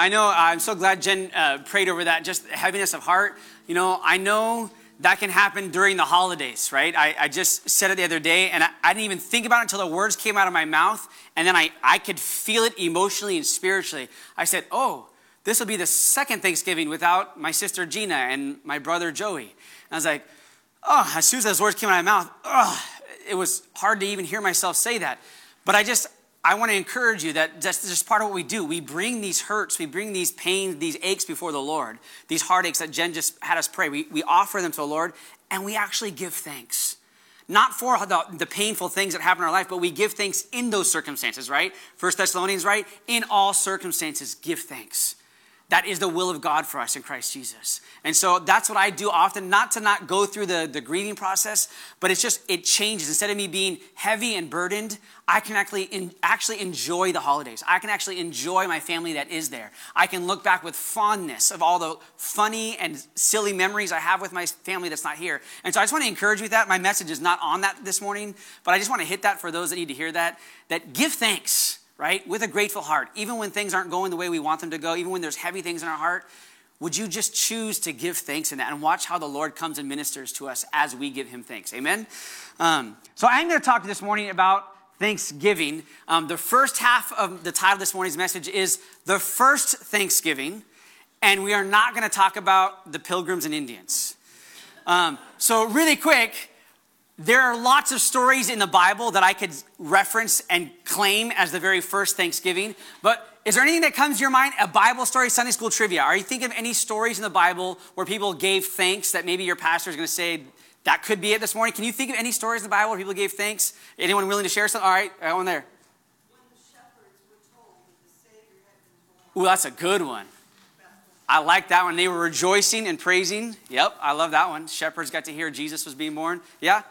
I know, uh, I'm so glad Jen uh, prayed over that, just heaviness of heart. You know, I know that can happen during the holidays, right? I, I just said it the other day, and I, I, didn't even think about it until the words came out of my mouth, and then I, I could feel it emotionally and spiritually. I said, Oh, this will be the second Thanksgiving without my sister Gina and my brother Joey. And I was like, Oh, as soon as those words came out of my mouth, oh, it was hard to even hear myself say that. But I just, I want to encourage you that that's just part of what we do. We bring these hurts, we bring these pains, these aches before the Lord, these heartaches that Jen just had us pray. We, we offer them to the Lord and we actually give thanks. Not for the, the painful things that happen in our life, but we give thanks in those circumstances, right? First Thessalonians, right? In all circumstances, give thanks. That is the will of God for us in Christ Jesus. And so that's what I do often, not to not go through the, the grieving process, but it's just, it changes. Instead of me being heavy and burdened, I can actually, in, actually enjoy the holidays. I can actually enjoy my family that is there. I can look back with fondness of all the funny and silly memories I have with my family that's not here. And so I just want to encourage you with that. My message is not on that this morning, but I just want to hit that for those that need to hear that, that give thanks right? With a grateful heart, even when things aren't going the way we want them to go, even when there's heavy things in our heart, would you just choose to give thanks in that and watch how the Lord comes and ministers to us as we give him thanks? Amen? Um, so I'm going to talk this morning about Thanksgiving. Um, the first half of the title of this morning's message is The First Thanksgiving, and we are not going to talk about the pilgrims and Indians. Um, so, really quick, there are lots of stories in the Bible that I could reference and claim as the very first Thanksgiving, but is there anything that comes to your mind? A Bible story, Sunday school trivia. Are you thinking of any stories in the Bible where people gave thanks that maybe your pastor is going to say that could be it this morning? Can you think of any stories in the Bible where people gave thanks? Anyone willing to share something? All right, one there. Ooh, that's a good one. I like that one. They were rejoicing and praising. Yep, I love that one. Shepherds got to hear Jesus was being born. Yeah?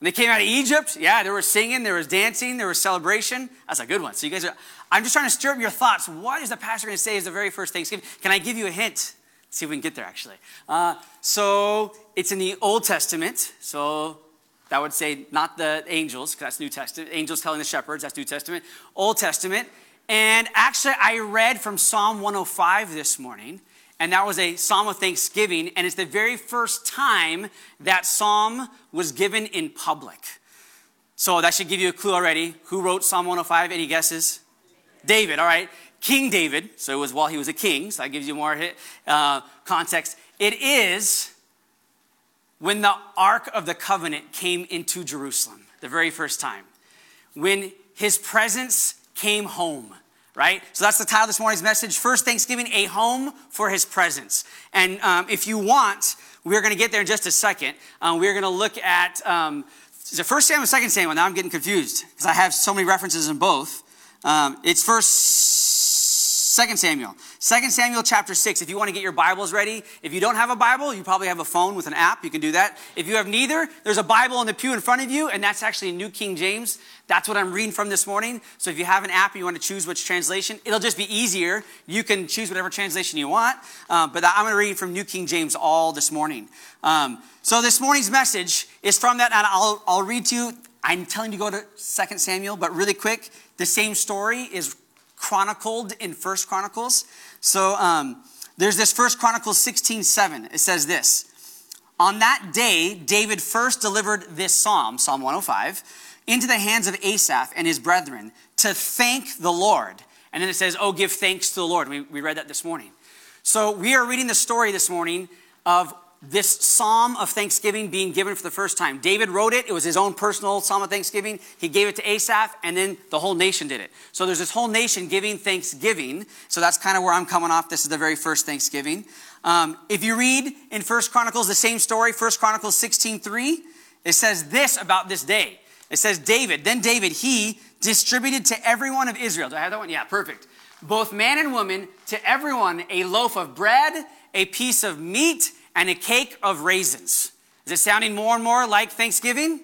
When they came out of Egypt, yeah, there was singing, there was dancing, there was celebration. That's a good one. So you guys are, I'm just trying to stir up your thoughts. What is the pastor going to say is the very first Thanksgiving? Can I give you a hint? Let's see if we can get there, actually. Uh, so it's in the Old Testament. So that would say not the angels, because that's New Testament. Angels telling the shepherds, that's New Testament. Old Testament. And actually, I read from Psalm 105 this morning and that was a psalm of thanksgiving, and it's the very first time that psalm was given in public. So that should give you a clue already. Who wrote Psalm 105? Any guesses? David, all right. King David. So it was while he was a king, so that gives you more uh, context. It is when the Ark of the Covenant came into Jerusalem, the very first time. When his presence came home right? So that's the title of this morning's message. First Thanksgiving, a home for his presence. And um, if you want, we're going to get there in just a second. Um, we're going to look at, um, it First Samuel, Second Samuel? Now I'm getting confused because I have so many references in both. Um, it's First, Second Samuel. Second Samuel chapter 6. If you want to get your Bibles ready, if you don't have a Bible, you probably have a phone with an app. You can do that. If you have neither, there's a Bible in the pew in front of you, and that's actually New King James. That's what I'm reading from this morning. So if you have an app and you want to choose which translation, it'll just be easier. You can choose whatever translation you want. Uh, but I'm going to read from New King James all this morning. Um, so this morning's message is from that, and I'll, I'll read to you. I'm telling you to go to Second Samuel, but really quick, the same story is chronicled in First Chronicles. So um, there's this First Chronicles 16 7. It says this On that day, David first delivered this psalm, Psalm 105, into the hands of Asaph and his brethren to thank the Lord. And then it says, Oh, give thanks to the Lord. We, we read that this morning. So we are reading the story this morning of this psalm of thanksgiving being given for the first time. David wrote it. It was his own personal psalm of thanksgiving. He gave it to Asaph, and then the whole nation did it. So there's this whole nation giving thanksgiving. So that's kind of where I'm coming off. This is the very first thanksgiving. Um, if you read in First Chronicles the same story, First Chronicles 16:3, it says this about this day. It says David, then David, he distributed to everyone of Israel. Do I have that one? Yeah, perfect. Both man and woman, to everyone a loaf of bread, a piece of meat, and a cake of raisins. Is it sounding more and more like Thanksgiving?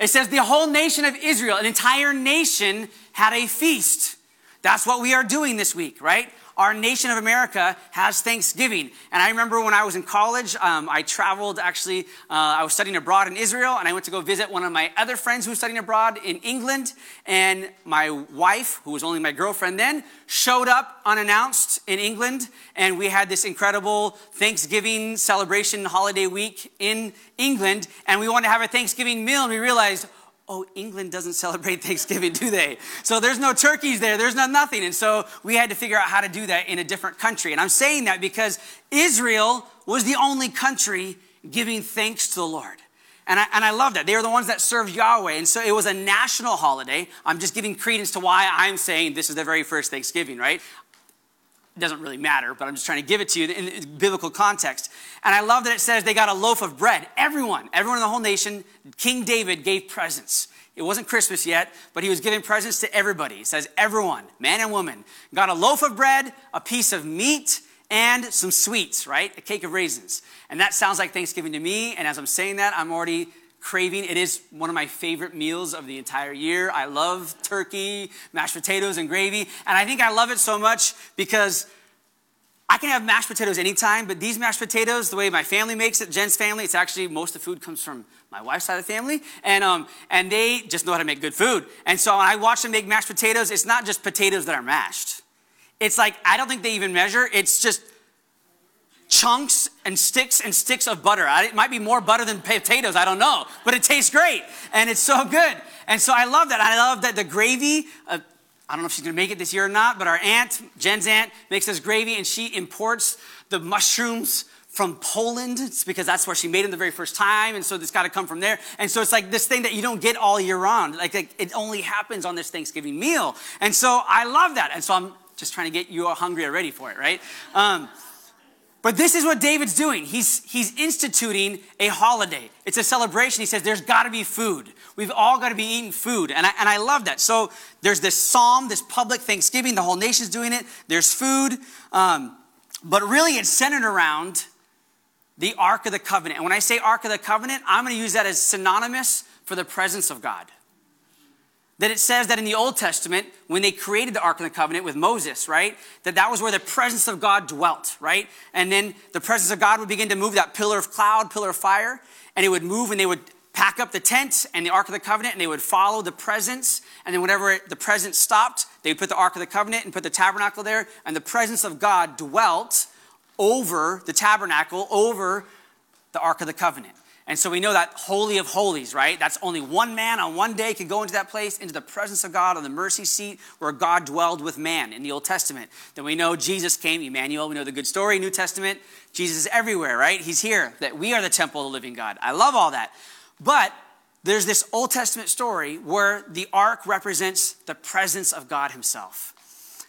It says the whole nation of Israel, an entire nation, had a feast. That's what we are doing this week, right? Our nation of America has Thanksgiving. And I remember when I was in college, um, I traveled actually, uh, I was studying abroad in Israel, and I went to go visit one of my other friends who was studying abroad in England. And my wife, who was only my girlfriend then, showed up unannounced in England. And we had this incredible Thanksgiving celebration holiday week in England. And we wanted to have a Thanksgiving meal, and we realized, oh, England doesn't celebrate Thanksgiving, do they? So there's no turkeys there, there's no nothing. And so we had to figure out how to do that in a different country. And I'm saying that because Israel was the only country giving thanks to the Lord. And I, and I love that. They were the ones that served Yahweh. And so it was a national holiday. I'm just giving credence to why I'm saying this is the very first Thanksgiving, right? It doesn't really matter, but I'm just trying to give it to you in biblical context. And I love that it says they got a loaf of bread. Everyone, everyone in the whole nation, King David gave presents. It wasn't Christmas yet, but he was giving presents to everybody. It says everyone, man and woman, got a loaf of bread, a piece of meat, and some sweets, right? A cake of raisins. And that sounds like Thanksgiving to me. And as I'm saying that, I'm already craving. It is one of my favorite meals of the entire year. I love turkey, mashed potatoes, and gravy. And I think I love it so much because I can have mashed potatoes anytime, but these mashed potatoes, the way my family makes it, Jen's family, it's actually most of the food comes from my wife's side of the family, and um, and they just know how to make good food. And so when I watch them make mashed potatoes, it's not just potatoes that are mashed. It's like I don't think they even measure. It's just chunks and sticks and sticks of butter. It might be more butter than potatoes, I don't know, but it tastes great and it's so good. And so I love that. I love that the gravy, uh, I don't know if she's gonna make it this year or not, but our aunt, Jen's aunt, makes us gravy and she imports the mushrooms from Poland. It's because that's where she made them the very first time. And so it's got to come from there. And so it's like this thing that you don't get all year round. Like, like, it only happens on this Thanksgiving meal. And so I love that. And so I'm just trying to get you all hungry already for it, right? Um, but this is what David's doing. He's, he's instituting a holiday. It's a celebration. He says there's got to be food. We've all got to be eating food. And I, and I love that. So there's this psalm, this public thanksgiving. The whole nation's doing it. There's food. Um, but really, it's centered around the Ark of the Covenant. And when I say Ark of the Covenant, I'm going to use that as synonymous for the presence of God that it says that in the Old Testament, when they created the Ark of the Covenant with Moses, right, that that was where the presence of God dwelt, right? And then the presence of God would begin to move that pillar of cloud, pillar of fire, and it would move and they would pack up the tent and the Ark of the Covenant and they would follow the presence. And then whenever the presence stopped, they would put the Ark of the Covenant and put the tabernacle there, and the presence of God dwelt over the tabernacle, over the Ark of the Covenant. And so we know that Holy of Holies, right? That's only one man on one day could go into that place, into the presence of God on the mercy seat where God dwelled with man in the Old Testament. Then we know Jesus came, Emmanuel. We know the good story, New Testament. Jesus is everywhere, right? He's here, that we are the temple of the living God. I love all that. But there's this Old Testament story where the ark represents the presence of God Himself.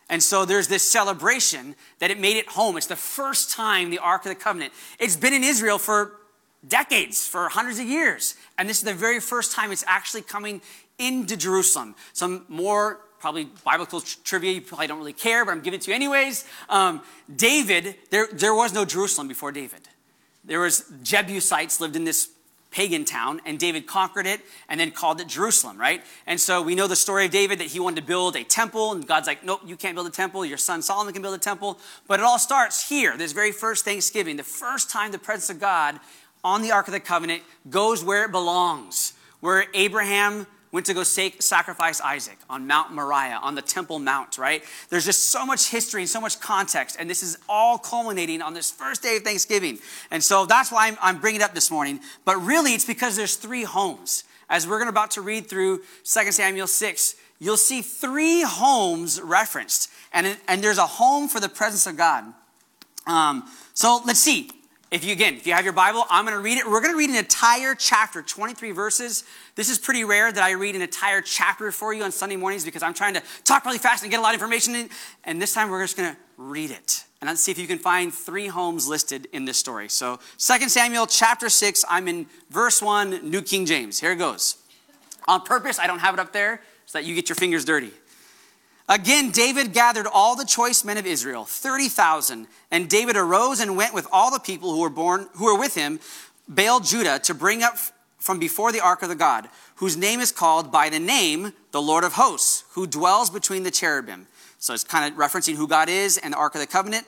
And so there's this celebration that it made it home. It's the first time the Ark of the Covenant. It's been in Israel for decades, for hundreds of years. And this is the very first time it's actually coming into Jerusalem. Some more probably biblical trivia, you probably don't really care, but I'm giving it to you anyways. Um, David, there, there was no Jerusalem before David. There was Jebusites lived in this pagan town, and David conquered it and then called it Jerusalem, right? And so we know the story of David that he wanted to build a temple, and God's like, nope, you can't build a temple. Your son Solomon can build a temple. But it all starts here, this very first Thanksgiving, the first time the presence of God on the Ark of the Covenant goes where it belongs, where Abraham went to go sacrifice Isaac on Mount Moriah, on the Temple Mount, right? There's just so much history and so much context, and this is all culminating on this first day of Thanksgiving. And so that's why I'm, I'm bringing it up this morning. But really, it's because there's three homes. As we're about to read through 2 Samuel 6, you'll see three homes referenced, and, and there's a home for the presence of God. Um, so let's see. If you, again, if you have your Bible, I'm going to read it. We're going to read an entire chapter, 23 verses. This is pretty rare that I read an entire chapter for you on Sunday mornings because I'm trying to talk really fast and get a lot of information in. And this time we're just going to read it. And let's see if you can find three homes listed in this story. So 2 Samuel chapter 6, I'm in verse 1, New King James. Here it goes. On purpose, I don't have it up there so that you get your fingers dirty. Again, David gathered all the choice men of Israel, 30,000, and David arose and went with all the people who were born who were with him, Baal Judah, to bring up from before the ark of the God, whose name is called by the name the Lord of hosts, who dwells between the cherubim. So it's kind of referencing who God is and the Ark of the Covenant.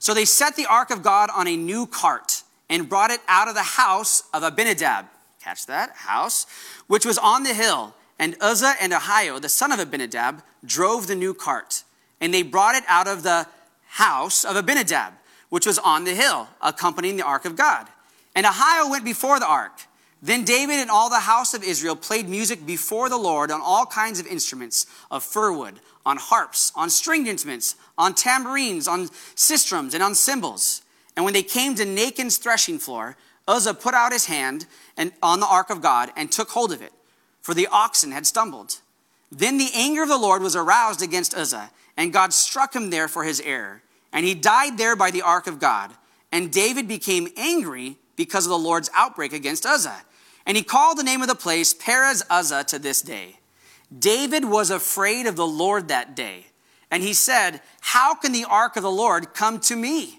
So they set the Ark of God on a new cart and brought it out of the house of Abinadab. Catch that? House, which was on the hill. And Uzzah and Ahio, the son of Abinadab, drove the new cart. And they brought it out of the house of Abinadab, which was on the hill, accompanying the ark of God. And Ahio went before the ark. Then David and all the house of Israel played music before the Lord on all kinds of instruments of fir wood, on harps, on stringed instruments, on tambourines, on sistrums, and on cymbals. And when they came to Nachon's threshing floor, Uzzah put out his hand and, on the ark of God and took hold of it, for the oxen had stumbled. Then the anger of the Lord was aroused against Uzzah, and God struck him there for his error. And he died there by the ark of God. And David became angry because of the Lord's outbreak against Uzzah. And he called the name of the place Perez Uzzah to this day. David was afraid of the Lord that day. And he said, How can the ark of the Lord come to me?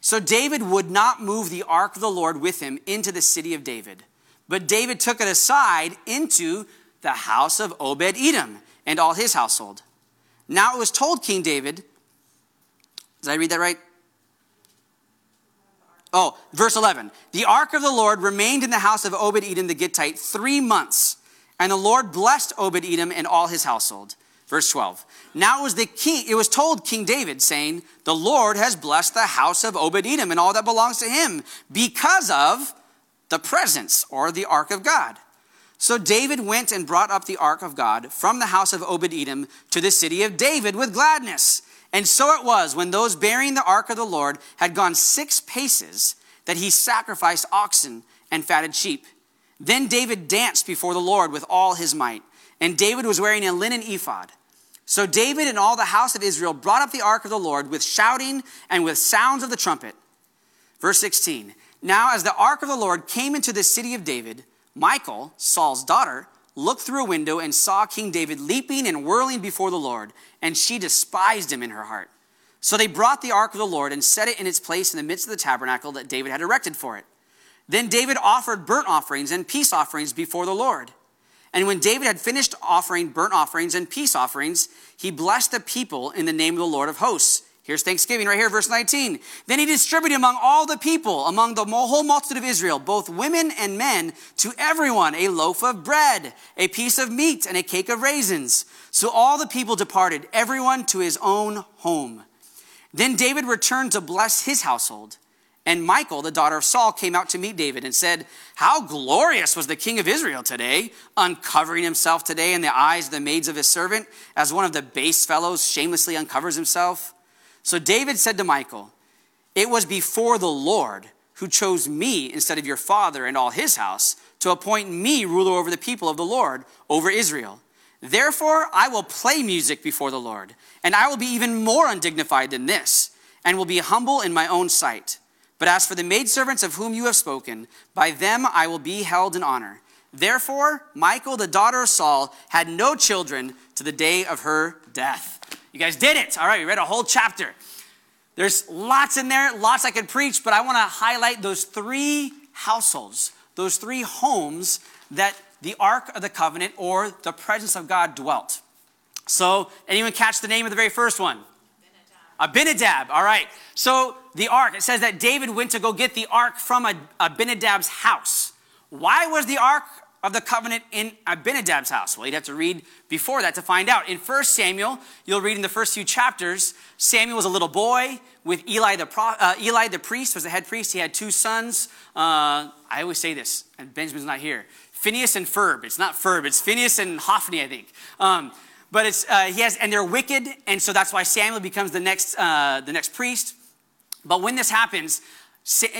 So David would not move the ark of the Lord with him into the city of David. But David took it aside into the house of Obed Edom and all his household. Now it was told King David, did I read that right? Oh, verse 11. The ark of the Lord remained in the house of Obed Edom the Gittite three months, and the Lord blessed Obed Edom and all his household. Verse 12. Now it was the king, it was told King David, saying, The Lord has blessed the house of Obed Edom and all that belongs to him because of the presence or the ark of God. So David went and brought up the ark of God from the house of Obed Edom to the city of David with gladness. And so it was when those bearing the ark of the Lord had gone six paces that he sacrificed oxen and fatted sheep. Then David danced before the Lord with all his might. And David was wearing a linen ephod. So David and all the house of Israel brought up the ark of the Lord with shouting and with sounds of the trumpet. Verse 16 Now, as the ark of the Lord came into the city of David, Michal, Saul's daughter, looked through a window and saw King David leaping and whirling before the Lord, and she despised him in her heart. So they brought the ark of the Lord and set it in its place in the midst of the tabernacle that David had erected for it. Then David offered burnt offerings and peace offerings before the Lord. And when David had finished offering burnt offerings and peace offerings, he blessed the people in the name of the Lord of hosts. Here's Thanksgiving right here, verse 19. Then he distributed among all the people, among the whole multitude of Israel, both women and men, to everyone a loaf of bread, a piece of meat, and a cake of raisins. So all the people departed, everyone to his own home. Then David returned to bless his household. And Michal, the daughter of Saul, came out to meet David and said, How glorious was the king of Israel today, uncovering himself today in the eyes of the maids of his servant, as one of the base fellows shamelessly uncovers himself. So David said to Michal, It was before the Lord who chose me instead of your father and all his house to appoint me ruler over the people of the Lord, over Israel. Therefore, I will play music before the Lord, and I will be even more undignified than this, and will be humble in my own sight. But as for the maidservants of whom you have spoken, by them I will be held in honor. Therefore, Michal, the daughter of Saul, had no children to the day of her death. You guys did it. All right, we read a whole chapter. There's lots in there, lots I could preach, but I want to highlight those three households, those three homes that the Ark of the Covenant or the presence of God dwelt. So, anyone catch the name of the very first one? Abinadab. Abinadab. All right. So the ark, it says that David went to go get the ark from Abinadab's house. Why was the ark of the covenant in Abinadab's house? Well, you'd have to read before that to find out. In 1 Samuel, you'll read in the first few chapters, Samuel was a little boy with Eli the, pro, uh, Eli the priest, was the head priest. He had two sons. Uh, I always say this, and Benjamin's not here. Phineas and Ferb. It's not Ferb, it's Phineas and Hophni, I think. Um, but it's, uh, he has, and they're wicked, and so that's why Samuel becomes the next, uh, the next priest. But when this happens,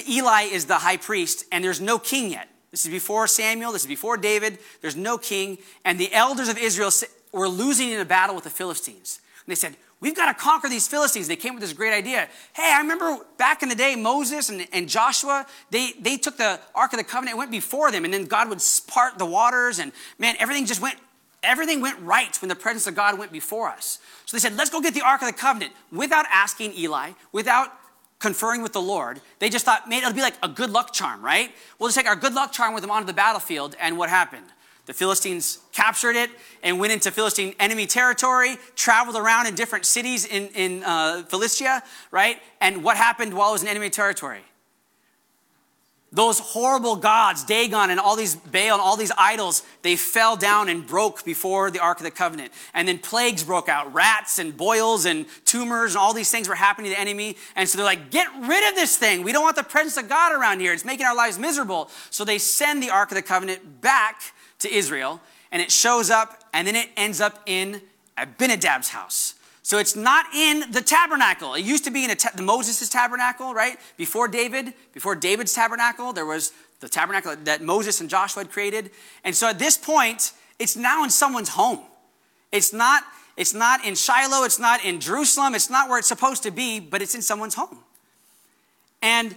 Eli is the high priest, and there's no king yet. This is before Samuel, this is before David, there's no king, and the elders of Israel were losing in a battle with the Philistines. And they said, We've got to conquer these Philistines. They came with this great idea. Hey, I remember back in the day, Moses and, and Joshua, they, they took the Ark of the Covenant and went before them, and then God would part the waters, and man, everything just went Everything went right when the presence of God went before us. So they said, let's go get the Ark of the Covenant without asking Eli, without conferring with the Lord. They just thought, man, it'll be like a good luck charm, right? We'll just take our good luck charm with them onto the battlefield. And what happened? The Philistines captured it and went into Philistine enemy territory, traveled around in different cities in, in uh, Philistia, right? And what happened while it was in enemy territory? Those horrible gods, Dagon and all these Baal and all these idols, they fell down and broke before the Ark of the Covenant. And then plagues broke out rats and boils and tumors and all these things were happening to the enemy. And so they're like, get rid of this thing. We don't want the presence of God around here. It's making our lives miserable. So they send the Ark of the Covenant back to Israel and it shows up and then it ends up in Abinadab's house. So it's not in the tabernacle. It used to be in ta- the Moses' tabernacle, right? Before David, before David's tabernacle, there was the tabernacle that Moses and Joshua had created. And so at this point, it's now in someone's home. It's not, it's not in Shiloh, it's not in Jerusalem, it's not where it's supposed to be, but it's in someone's home. And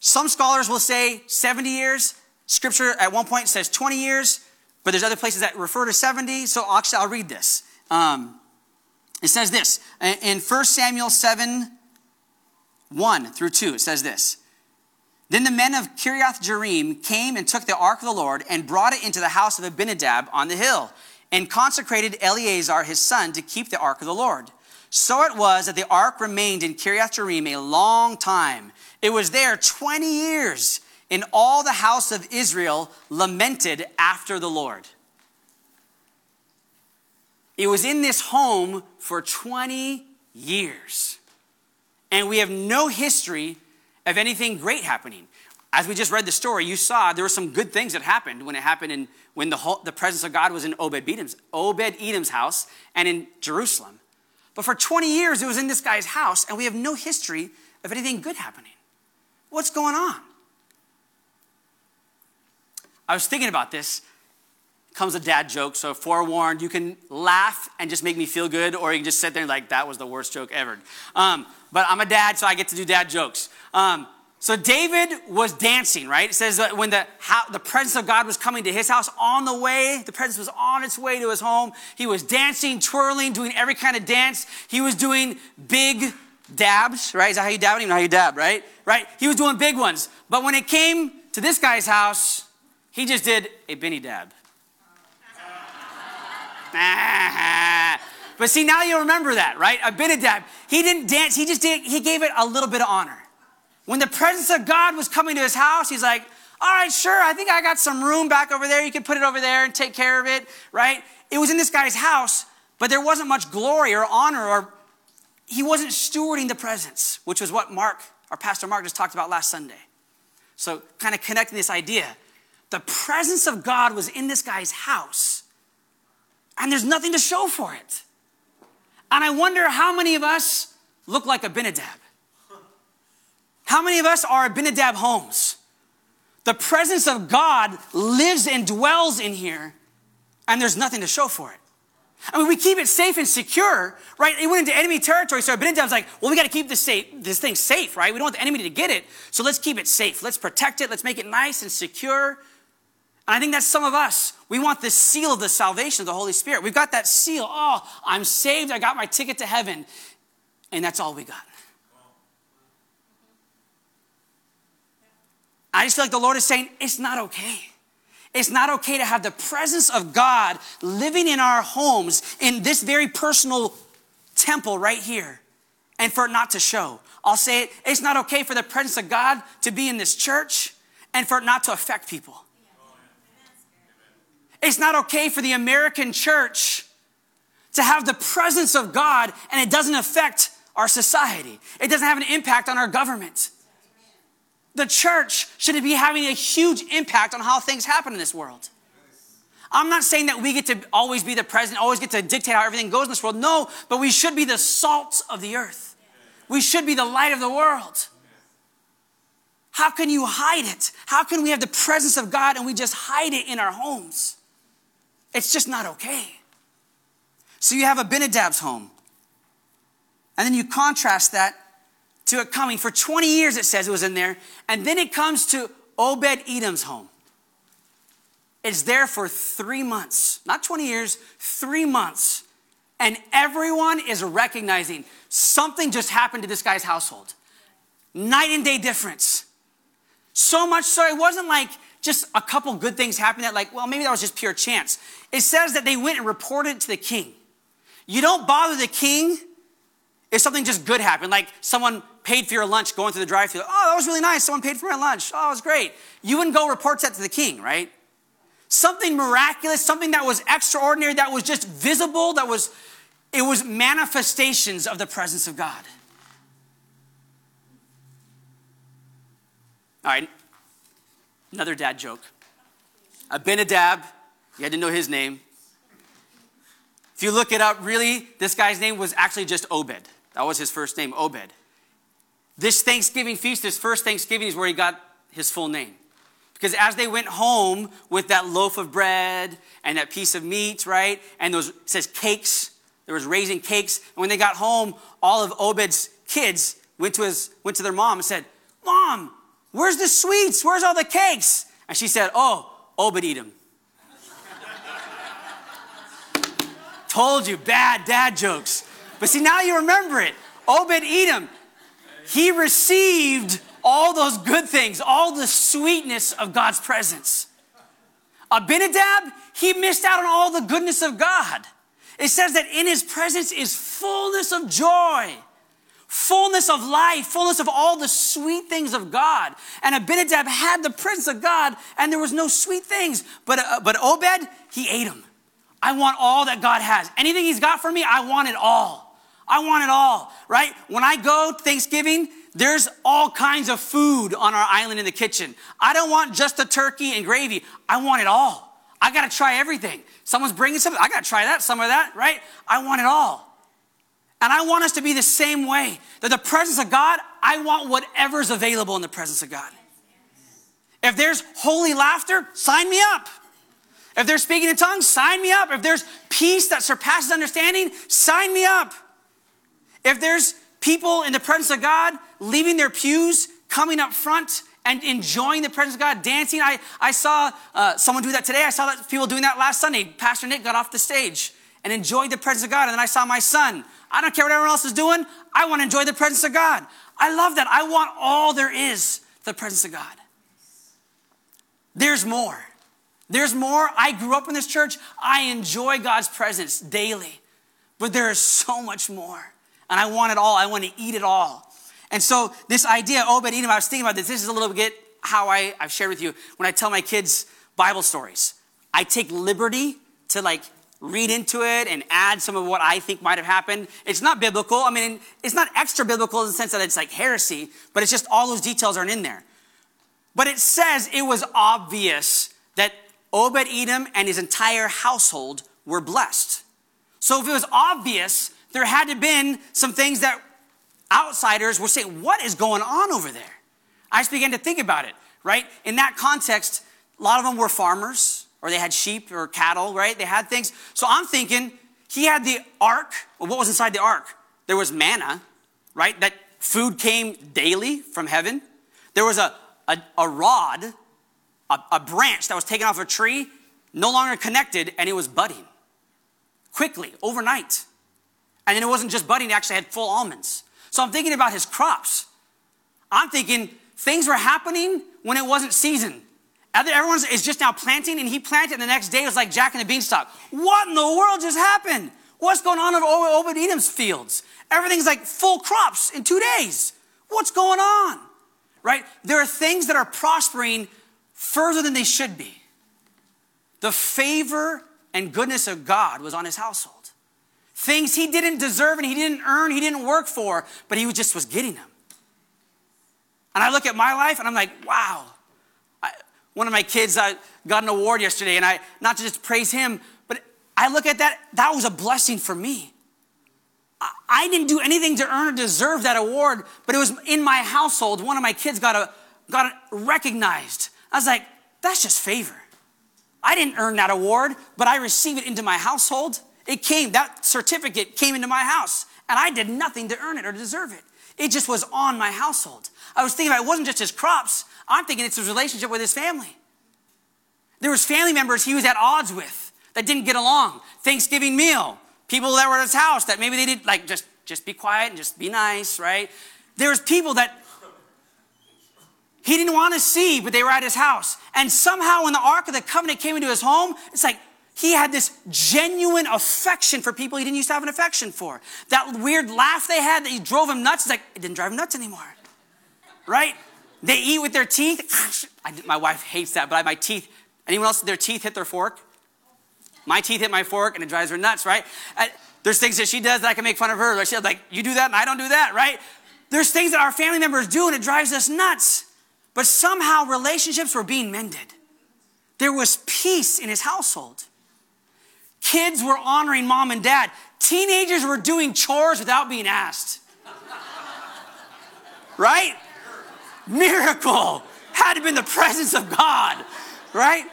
some scholars will say 70 years. Scripture at one point says 20 years, but there's other places that refer to 70. So actually, I'll read this. Um, it says this in 1 Samuel 7 1 through 2. It says this. Then the men of Kiriath Jearim came and took the ark of the Lord and brought it into the house of Abinadab on the hill and consecrated Eleazar his son to keep the ark of the Lord. So it was that the ark remained in Kiriath Jearim a long time. It was there 20 years, and all the house of Israel lamented after the Lord. It was in this home for 20 years. And we have no history of anything great happening. As we just read the story, you saw there were some good things that happened when it happened in when the, whole, the presence of God was in Obed Edom's, Obed Edom's house and in Jerusalem. But for 20 years, it was in this guy's house, and we have no history of anything good happening. What's going on? I was thinking about this comes a dad joke. So forewarned, you can laugh and just make me feel good, or you can just sit there and like, that was the worst joke ever. Um, but I'm a dad, so I get to do dad jokes. Um, so David was dancing, right? It says that when the, how, the presence of God was coming to his house on the way, the presence was on its way to his home. He was dancing, twirling, doing every kind of dance. He was doing big dabs, right? Is that how you dab? I don't even know how you dab, right? Right? He was doing big ones. But when it came to this guy's house, he just did a Benny dab. but see, now you remember that, right? Abinadab, he didn't dance, he just did, he gave it a little bit of honor. When the presence of God was coming to his house, he's like, all right, sure, I think I got some room back over there. You can put it over there and take care of it, right? It was in this guy's house, but there wasn't much glory or honor, or he wasn't stewarding the presence, which was what Mark, our pastor Mark, just talked about last Sunday. So, kind of connecting this idea. The presence of God was in this guy's house, and there's nothing to show for it. And I wonder how many of us look like Abinadab. How many of us are Abinadab homes? The presence of God lives and dwells in here, and there's nothing to show for it. I mean, we keep it safe and secure, right? It went into enemy territory, so Abinadab's like, well, we got to keep this, safe, this thing safe, right? We don't want the enemy to get it, so let's keep it safe. Let's protect it. Let's make it nice and secure. And I think that's some of us. We want the seal of the salvation of the Holy Spirit. We've got that seal. Oh, I'm saved. I got my ticket to heaven. And that's all we got. I just feel like the Lord is saying, it's not okay. It's not okay to have the presence of God living in our homes in this very personal temple right here and for it not to show. I'll say it, it's not okay for the presence of God to be in this church and for it not to affect people. It's not okay for the American church to have the presence of God and it doesn't affect our society. It doesn't have an impact on our government. The church should be having a huge impact on how things happen in this world. I'm not saying that we get to always be the president, always get to dictate how everything goes in this world. No, but we should be the salt of the earth. We should be the light of the world. How can you hide it? How can we have the presence of God and we just hide it in our homes? It's just not okay. So you have Abinadab's home. And then you contrast that to it coming. For 20 years, it says it was in there. And then it comes to Obed Edom's home. It's there for three months, not 20 years, three months. And everyone is recognizing something just happened to this guy's household. Night and day difference. So much so, it wasn't like just a couple good things happened that, like, well, maybe that was just pure chance. It says that they went and reported to the king. You don't bother the king if something just good happened, like someone paid for your lunch going through the drive through. Oh, that was really nice. Someone paid for my lunch. Oh, it was great. You wouldn't go report that to the king, right? Something miraculous, something that was extraordinary, that was just visible, that was, it was manifestations of the presence of God. All right, Another dad joke. Abinadab, you had to know his name. If you look it up, really, this guy's name was actually just Obed. That was his first name, Obed. This Thanksgiving feast, his first Thanksgiving, is where he got his full name. Because as they went home with that loaf of bread and that piece of meat, right? And those says cakes. There was raising cakes. And when they got home, all of Obed's kids went to his went to their mom and said, Mom, Where's the sweets? Where's all the cakes? And she said, Oh, Obed Edom. Told you, bad dad jokes. But see, now you remember it. Obed Edom, he received all those good things, all the sweetness of God's presence. Abinadab, he missed out on all the goodness of God. It says that in his presence is fullness of joy fullness of life, fullness of all the sweet things of God. And Abinadab had the presence of God, and there was no sweet things. But, uh, but Obed, he ate them. I want all that God has. Anything he's got for me, I want it all. I want it all, right? When I go Thanksgiving, there's all kinds of food on our island in the kitchen. I don't want just the turkey and gravy. I want it all. I got to try everything. Someone's bringing something. I got to try that, some of that, right? I want it all. And I want us to be the same way. That the presence of God, I want whatever's available in the presence of God. If there's holy laughter, sign me up. If there's speaking in tongues, sign me up. If there's peace that surpasses understanding, sign me up. If there's people in the presence of God leaving their pews, coming up front and enjoying the presence of God, dancing. I, I saw uh, someone do that today. I saw that people doing that last Sunday. Pastor Nick got off the stage and enjoyed the presence of God. And then I saw my son I don't care what everyone else is doing. I want to enjoy the presence of God. I love that. I want all there is the presence of God. There's more. There's more. I grew up in this church. I enjoy God's presence daily. But there is so much more. And I want it all. I want to eat it all. And so, this idea, oh, Obed Edom, I was thinking about this. This is a little bit how I, I've shared with you when I tell my kids Bible stories. I take liberty to like read into it and add some of what I think might have happened. It's not biblical. I mean, it's not extra biblical in the sense that it's like heresy, but it's just all those details aren't in there. But it says it was obvious that Obed Edom and his entire household were blessed. So if it was obvious, there had to have been some things that outsiders were saying, what is going on over there? I just began to think about it, right? In that context, a lot of them were farmers or they had sheep or cattle, right? They had things. So I'm thinking he had the ark. Well, what was inside the ark? There was manna, right? That food came daily from heaven. There was a, a, a rod, a, a branch that was taken off a tree, no longer connected, and it was budding quickly, overnight. And then it wasn't just budding, it actually had full almonds. So I'm thinking about his crops. I'm thinking things were happening when it wasn't season. Everyone is just now planting, and he planted, and the next day it was like Jack and the Beanstalk. What in the world just happened? What's going on in Obed Edom's fields? Everything's like full crops in two days. What's going on? Right? There are things that are prospering further than they should be. The favor and goodness of God was on his household. Things he didn't deserve and he didn't earn, he didn't work for, but he just was getting them. And I look at my life and I'm like, wow, one of my kids uh, got an award yesterday, and I, not to just praise him, but I look at that, that was a blessing for me. I, I didn't do anything to earn or deserve that award, but it was in my household. One of my kids got, a, got a, recognized. I was like, that's just favor. I didn't earn that award, but I received it into my household. It came, that certificate came into my house, and I did nothing to earn it or deserve it. It just was on my household. I was thinking it wasn't just his crops, I'm thinking it's his relationship with his family. There was family members he was at odds with that didn't get along. Thanksgiving meal, people that were at his house that maybe they did like just just be quiet and just be nice, right? There was people that he didn't want to see, but they were at his house. And somehow, when the Ark of the Covenant came into his home, it's like he had this genuine affection for people he didn't used to have an affection for. That weird laugh they had that drove him nuts, it's like, it didn't drive him nuts anymore. Right? They eat with their teeth. I, my wife hates that, but I, my teeth, anyone else, their teeth hit their fork? My teeth hit my fork and it drives her nuts, right? I, there's things that she does that I can make fun of her. She's like, you do that and I don't do that, right? There's things that our family members do and it drives us nuts. But somehow relationships were being mended. There was peace in his household. Kids were honoring mom and dad. Teenagers were doing chores without being asked. right? Miracle. Had to been the presence of God, right?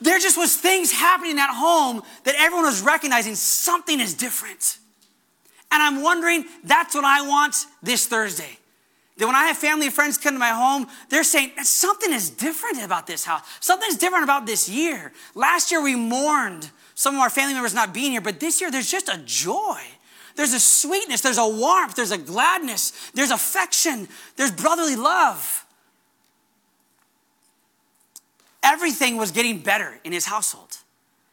There just was things happening at home that everyone was recognizing something is different. And I'm wondering, that's what I want this Thursday. That when I have family and friends come to my home, they're saying, something is different about this house. Something's different about this year. Last year we mourned some of our family members not being here, but this year there's just a joy. There's a sweetness, there's a warmth, there's a gladness, there's affection, there's brotherly love. Everything was getting better in his household.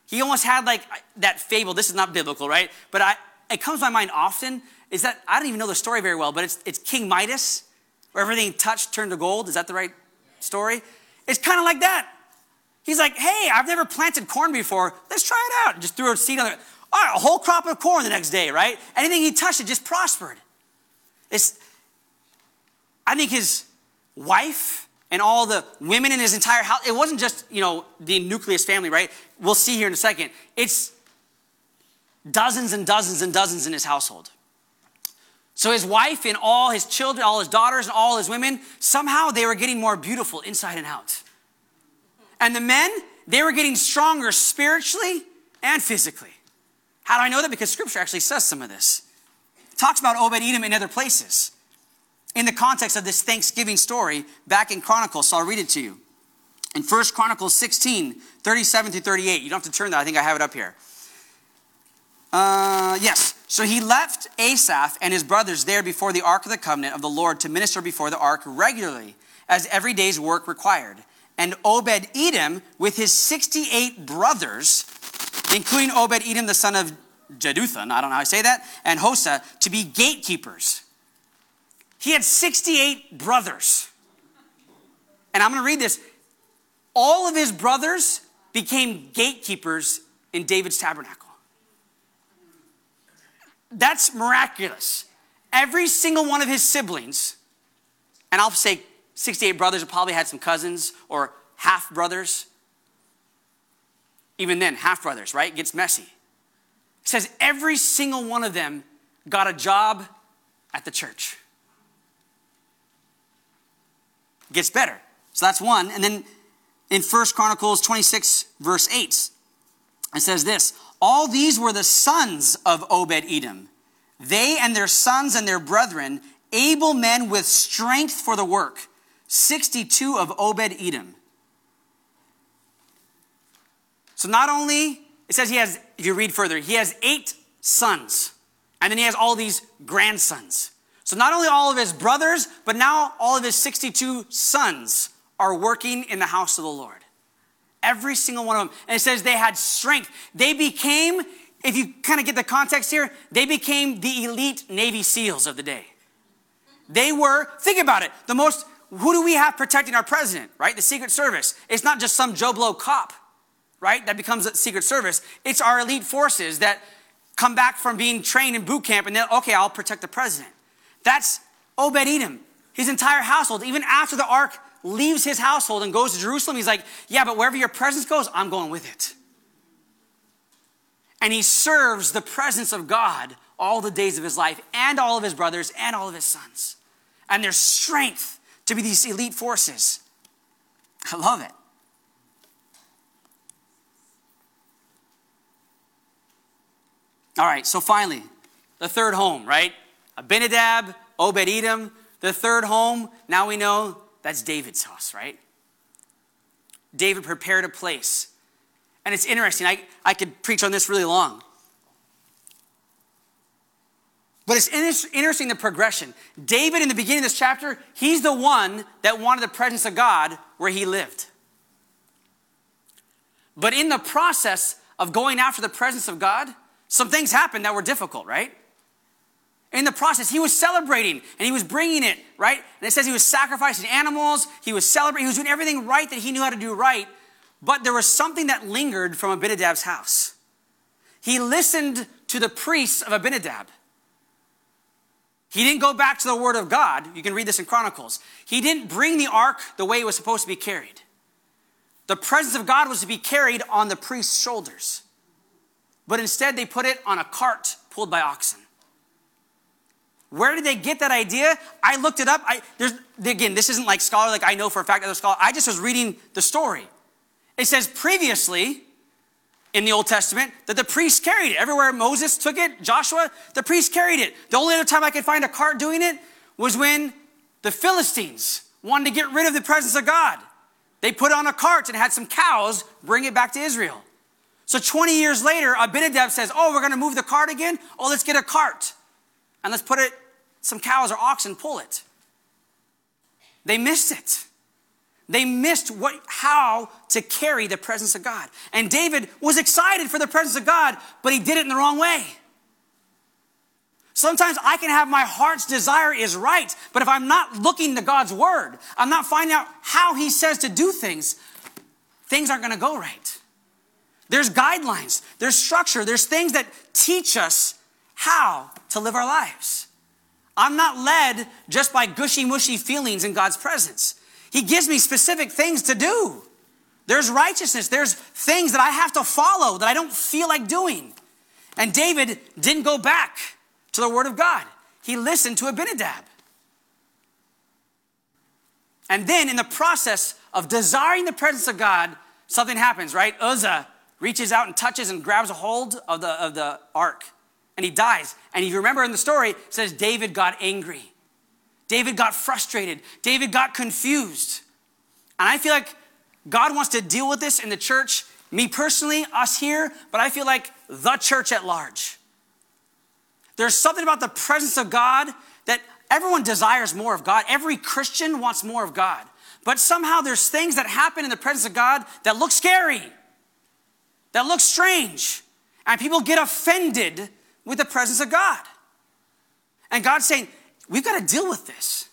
He almost had like that fable. This is not biblical, right? But I, it comes to my mind often is that I don't even know the story very well, but it's, it's King Midas where everything touched turned to gold. Is that the right story? It's kind of like that. He's like, hey, I've never planted corn before. Let's try it out. just threw a seed on it. All right, a whole crop of corn the next day, right? Anything he touched, it just prospered. It's, I think his wife and all the women in his entire house, it wasn't just, you know, the nucleus family, right? We'll see here in a second. It's dozens and dozens and dozens in his household. So his wife and all his children, all his daughters and all his women, somehow they were getting more beautiful inside and out. And the men, they were getting stronger spiritually and physically. How do I know that? Because scripture actually says some of this. It talks about Obed Edom in other places in the context of this Thanksgiving story back in Chronicles. So I'll read it to you. In 1 Chronicles 16, 37 through 38. You don't have to turn that, I think I have it up here. Uh, yes. So he left Asaph and his brothers there before the ark of the covenant of the Lord to minister before the ark regularly, as every day's work required. And Obed Edom, with his 68 brothers, including Obed Edom, the son of Jeduthun, I don't know how I say that, and Hosah, to be gatekeepers. He had 68 brothers. And I'm going to read this. All of his brothers became gatekeepers in David's tabernacle. That's miraculous. Every single one of his siblings, and I'll say 68 brothers, probably had some cousins or half brothers. Even then, half brothers, right? It gets messy. It says every single one of them got a job at the church. It gets better. So that's one. And then in First Chronicles 26, verse 8, it says this all these were the sons of Obed Edom. They and their sons and their brethren, able men with strength for the work. 62 of Obed Edom. So not only, it says he has, if you read further, he has eight sons, and then he has all these grandsons. So not only all of his brothers, but now all of his 62 sons are working in the house of the Lord. Every single one of them. And it says they had strength. They became, if you kind of get the context here, they became the elite Navy SEALs of the day. They were, think about it, the most, who do we have protecting our president, right? The Secret Service. It's not just some Joe Blow cop, right? That becomes a Secret Service. It's our elite forces that come back from being trained in boot camp and then, okay, I'll protect the president. That's Obed Edom, his entire household. Even after the ark leaves his household and goes to Jerusalem, he's like, Yeah, but wherever your presence goes, I'm going with it. And he serves the presence of God all the days of his life, and all of his brothers, and all of his sons. And there's strength to be these elite forces. I love it. All right, so finally, the third home, right? Abinadab, Obed Edom, the third home. Now we know that's David's house, right? David prepared a place. And it's interesting, I, I could preach on this really long. But it's interesting the progression. David, in the beginning of this chapter, he's the one that wanted the presence of God where he lived. But in the process of going after the presence of God, some things happened that were difficult, right? In the process, he was celebrating and he was bringing it, right? And it says he was sacrificing animals, he was celebrating, he was doing everything right that he knew how to do right. But there was something that lingered from Abinadab's house. He listened to the priests of Abinadab. He didn't go back to the word of God. You can read this in Chronicles. He didn't bring the ark the way it was supposed to be carried. The presence of God was to be carried on the priest's shoulders. But instead, they put it on a cart pulled by oxen. Where did they get that idea? I looked it up. I, again, this isn't like scholar, like I know for a fact other scholar. I just was reading the story. It says previously in the Old Testament that the priests carried it. Everywhere Moses took it, Joshua, the priests carried it. The only other time I could find a cart doing it was when the Philistines wanted to get rid of the presence of God. They put on a cart and had some cows bring it back to Israel. So 20 years later, Abinadab says, Oh, we're going to move the cart again? Oh, let's get a cart. And let's put it some cows or oxen pull it. They missed it. They missed what, how to carry the presence of God. And David was excited for the presence of God, but he did it in the wrong way. Sometimes I can have my heart's desire is right, but if I'm not looking to God's word, I'm not finding out how he says to do things, things aren't going to go right. There's guidelines, there's structure, there's things that teach us how to live our lives. I'm not led just by gushy mushy feelings in God's presence. He gives me specific things to do. There's righteousness, there's things that I have to follow that I don't feel like doing. And David didn't go back to the word of God, he listened to Abinadab. And then, in the process of desiring the presence of God, something happens, right? Uzzah reaches out and touches and grabs a hold of the, of the ark and he dies. And if you remember in the story, it says David got angry. David got frustrated. David got confused. And I feel like God wants to deal with this in the church, me personally, us here, but I feel like the church at large. There's something about the presence of God that everyone desires more of God. Every Christian wants more of God. But somehow there's things that happen in the presence of God that look scary, that look strange. And people get offended with the presence of God. And God's saying, we've got to deal with this.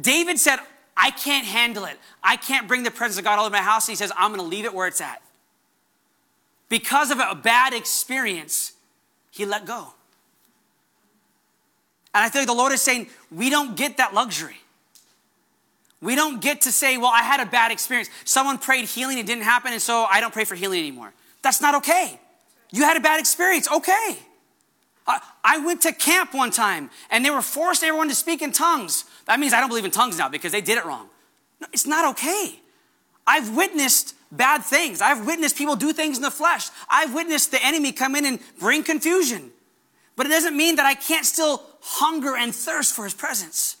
David said, I can't handle it. I can't bring the presence of God all over my house. he says, I'm going to leave it where it's at. Because of a bad experience, he let go. And I feel like the Lord is saying, we don't get that luxury. We don't get to say, well, I had a bad experience. Someone prayed healing, it didn't happen, and so I don't pray for healing anymore. That's not okay. You had a bad experience. Okay. I went to camp one time and they were forcing everyone to speak in tongues. That means I don't believe in tongues now because they did it wrong. No, it's not okay. I've witnessed bad things. I've witnessed people do things in the flesh. I've witnessed the enemy come in and bring confusion. But it doesn't mean that I can't still hunger and thirst for his presence.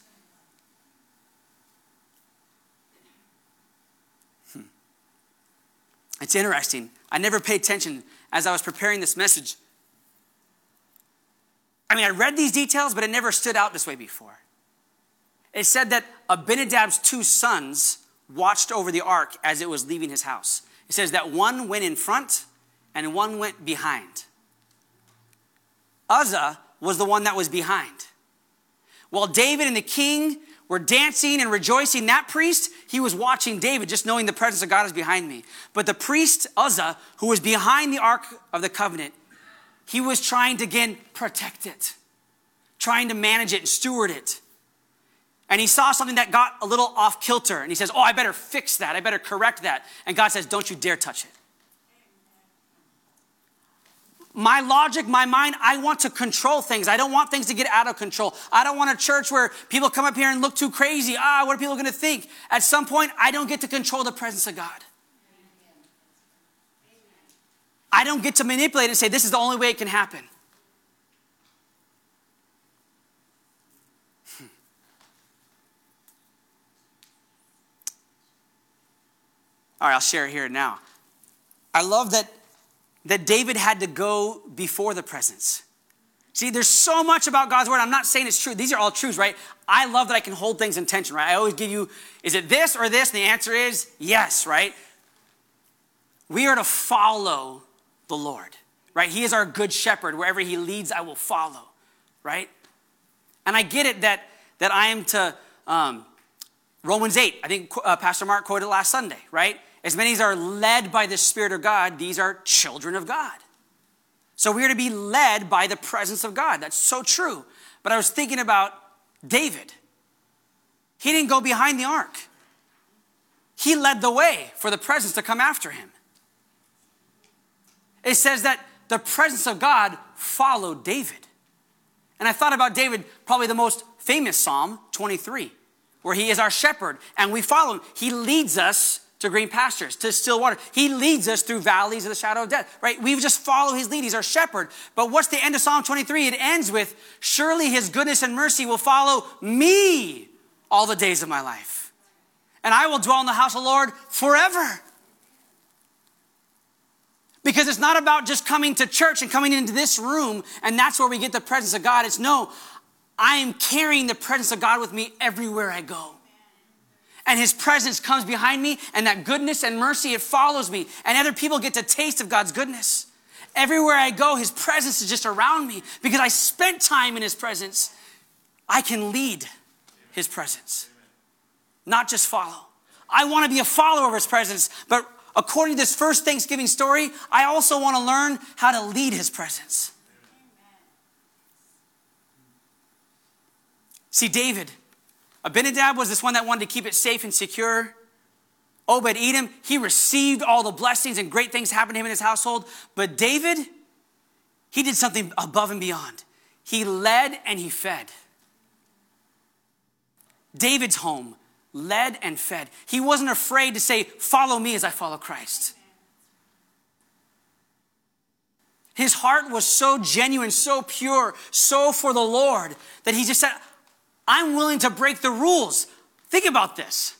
Hmm. It's interesting. I never paid attention as I was preparing this message. I mean, I read these details, but it never stood out this way before. It said that Abinadab's two sons watched over the ark as it was leaving his house. It says that one went in front and one went behind. Uzzah was the one that was behind. While David and the king were dancing and rejoicing. That priest, he was watching David, just knowing the presence of God is behind me. But the priest, Uzzah, who was behind the Ark of the Covenant, he was trying to, again, protect it, trying to manage it and steward it. And he saw something that got a little off kilter. And he says, Oh, I better fix that. I better correct that. And God says, Don't you dare touch it my logic, my mind, I want to control things. I don't want things to get out of control. I don't want a church where people come up here and look too crazy. Ah, what are people going to think? At some point, I don't get to control the presence of God. I don't get to manipulate and say, this is the only way it can happen. Hmm. All right, I'll share it here now. I love that that David had to go before the presence. See, there's so much about God's word. I'm not saying it's true. These are all truths, right? I love that I can hold things in tension, right? I always give you, is it this or this? And the answer is yes, right? We are to follow the Lord, right? He is our good shepherd. Wherever he leads, I will follow, right? And I get it that, that I am to, um, Romans 8, I think uh, Pastor Mark quoted last Sunday, right? As many as are led by the Spirit of God, these are children of God. So we are to be led by the presence of God. That's so true. But I was thinking about David. He didn't go behind the ark, he led the way for the presence to come after him. It says that the presence of God followed David. And I thought about David, probably the most famous Psalm 23, where he is our shepherd and we follow him. He leads us to green pastures, to still water. He leads us through valleys of the shadow of death, right? We just follow his lead. He's our shepherd. But what's the end of Psalm 23? It ends with, Surely his goodness and mercy will follow me all the days of my life. And I will dwell in the house of the Lord forever. Because it's not about just coming to church and coming into this room and that's where we get the presence of God. It's no, I am carrying the presence of God with me everywhere I go. And his presence comes behind me and that goodness and mercy it follows me. And other people get to taste of god's goodness. Everywhere i go his presence is just around me. Because i spent time in his presence i can lead his presence. Not just follow. I want to be a follower of his presence but according to this first thanksgiving story i also want to learn how to lead his presence see david Abinadab was this one that wanted to keep it safe and secure. Obed Edom, he received all the blessings and great things happened to him in his household. But David, he did something above and beyond. He led and he fed. David's home led and fed. He wasn't afraid to say, Follow me as I follow Christ. His heart was so genuine, so pure, so for the Lord that he just said, I'm willing to break the rules. Think about this.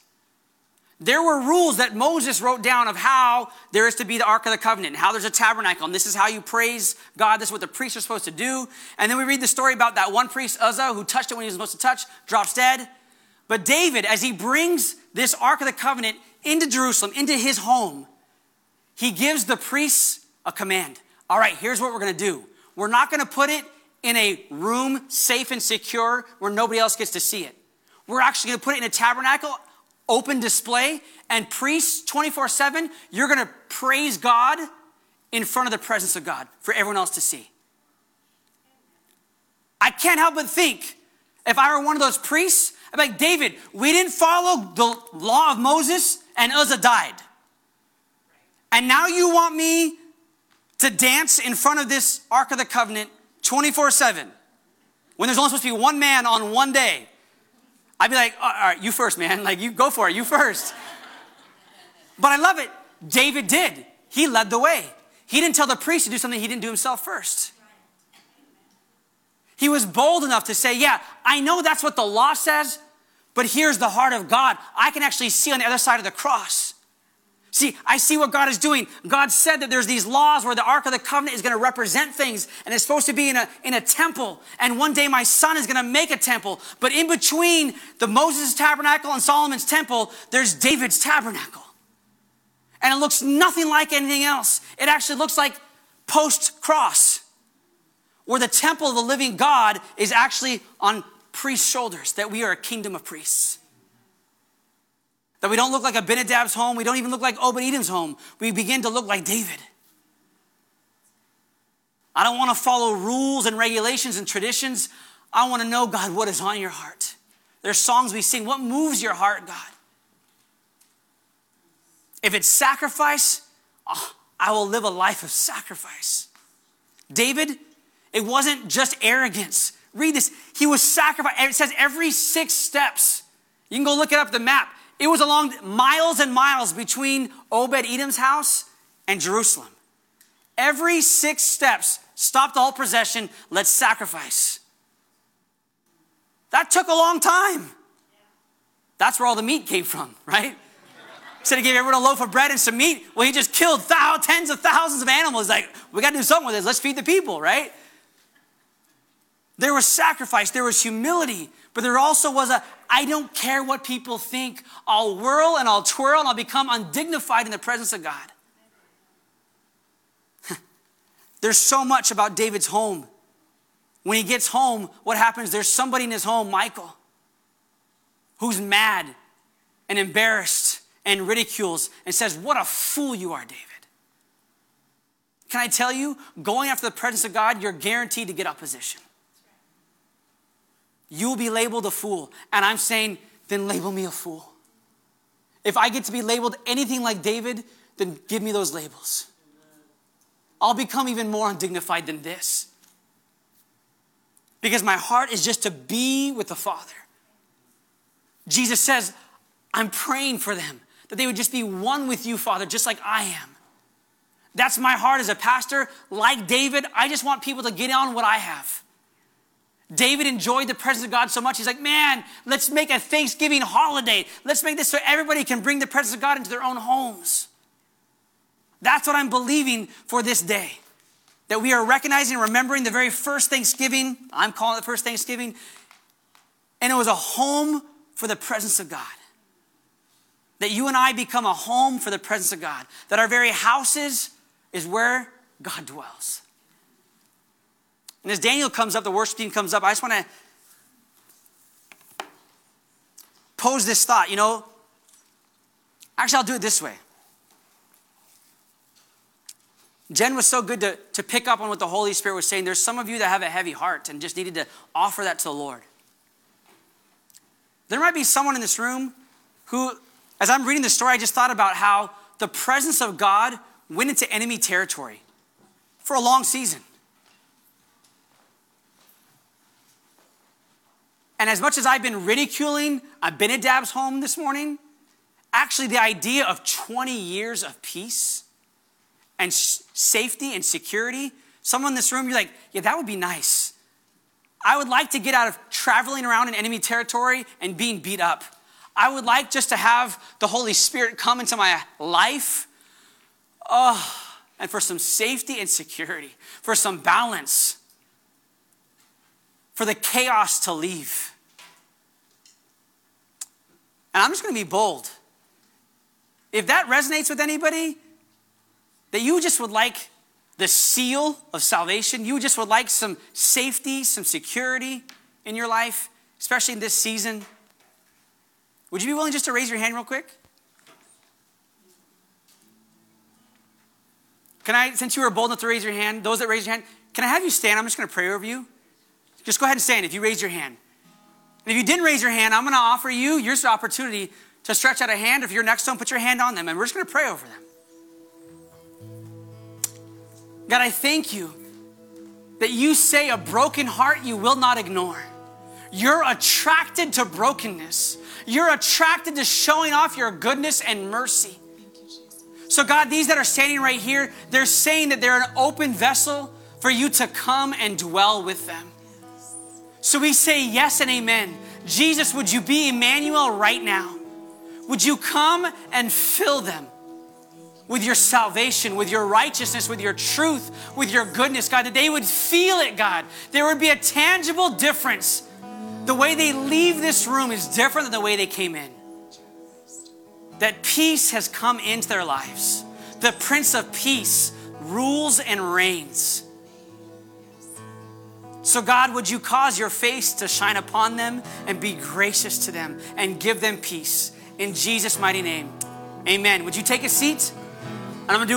There were rules that Moses wrote down of how there is to be the Ark of the Covenant, how there's a tabernacle, and this is how you praise God. This is what the priests are supposed to do. And then we read the story about that one priest, Uzzah, who touched it when he was supposed to touch, drops dead. But David, as he brings this Ark of the Covenant into Jerusalem, into his home, he gives the priests a command. All right, here's what we're going to do. We're not going to put it in a room safe and secure where nobody else gets to see it. We're actually going to put it in a tabernacle, open display, and priests 24 7, you're going to praise God in front of the presence of God for everyone else to see. I can't help but think if I were one of those priests, I'm like, David, we didn't follow the law of Moses and Uzzah died. And now you want me to dance in front of this Ark of the Covenant 24 7. When there's only supposed to be one man on one day, I'd be like, all right, you first, man. Like, you go for it, you first. But I love it. David did. He led the way. He didn't tell the priest to do something he didn't do himself first. He was bold enough to say, Yeah, I know that's what the law says, but here's the heart of God. I can actually see on the other side of the cross. See, I see what God is doing. God said that there's these laws where the Ark of the Covenant is going to represent things and it's supposed to be in a, in a temple. And one day my son is going to make a temple. But in between the Moses tabernacle and Solomon's temple, there's David's tabernacle. And it looks nothing like anything else. It actually looks like post cross, where the temple of the living God is actually on priests' shoulders, that we are a kingdom of priests. That we don't look like Abinadab's home. We don't even look like Obed home. We begin to look like David. I don't want to follow rules and regulations and traditions. I want to know, God, what is on your heart. There's songs we sing. What moves your heart, God? If it's sacrifice, oh, I will live a life of sacrifice. David, it wasn't just arrogance. Read this. He was sacrificed. It says every six steps. You can go look it up the map. It was along miles and miles between Obed Edom's house and Jerusalem. Every six steps, stop the whole procession, let's sacrifice. That took a long time. That's where all the meat came from, right? Instead of giving everyone a loaf of bread and some meat, well, he just killed thousands, tens of thousands of animals. Like, we got to do something with this. Let's feed the people, right? There was sacrifice, there was humility, but there also was a I don't care what people think. I'll whirl and I'll twirl and I'll become undignified in the presence of God. There's so much about David's home. When he gets home, what happens? There's somebody in his home, Michal, who's mad and embarrassed and ridicules and says, What a fool you are, David. Can I tell you, going after the presence of God, you're guaranteed to get opposition. You will be labeled a fool. And I'm saying, then label me a fool. If I get to be labeled anything like David, then give me those labels. I'll become even more undignified than this. Because my heart is just to be with the Father. Jesus says, I'm praying for them, that they would just be one with you, Father, just like I am. That's my heart as a pastor. Like David, I just want people to get on what I have. David enjoyed the presence of God so much. He's like, man, let's make a Thanksgiving holiday. Let's make this so everybody can bring the presence of God into their own homes. That's what I'm believing for this day. That we are recognizing and remembering the very first Thanksgiving. I'm calling it the first Thanksgiving. And it was a home for the presence of God. That you and I become a home for the presence of God. That our very houses is where God dwells. And as Daniel comes up, the worship team comes up, I just want to pose this thought. You know, actually, I'll do it this way. Jen was so good to, to pick up on what the Holy Spirit was saying. There's some of you that have a heavy heart and just needed to offer that to the Lord. There might be someone in this room who, as I'm reading the story, I just thought about how the presence of God went into enemy territory for a long season. And as much as I've been ridiculing Abinadab's home this morning, actually, the idea of 20 years of peace and safety and security, someone in this room, you're like, yeah, that would be nice. I would like to get out of traveling around in enemy territory and being beat up. I would like just to have the Holy Spirit come into my life. Oh, and for some safety and security, for some balance, for the chaos to leave. And I'm just going to be bold. If that resonates with anybody, that you just would like the seal of salvation, you just would like some safety, some security in your life, especially in this season, would you be willing just to raise your hand real quick? Can I, since you were bold enough to raise your hand, those that raise your hand, can I have you stand? I'm just going to pray over you. Just go ahead and stand if you raise your hand. And if you didn't raise your hand, I'm going to offer you your opportunity to stretch out a hand. If you're next to them, put your hand on them, and we're just going to pray over them. God, I thank you that you say a broken heart you will not ignore. You're attracted to brokenness. You're attracted to showing off your goodness and mercy. So, God, these that are standing right here, they're saying that they're an open vessel for you to come and dwell with them. So we say yes and amen. Jesus, would you be Emmanuel right now? Would you come and fill them with your salvation, with your righteousness, with your truth, with your goodness, God, that they would feel it, God. There would be a tangible difference. The way they leave this room is different than the way they came in. That peace has come into their lives. The Prince of Peace rules and reigns. So, God, would you cause your face to shine upon them and be gracious to them and give them peace? In Jesus' mighty name, amen. Would you take a seat? And I'm going to do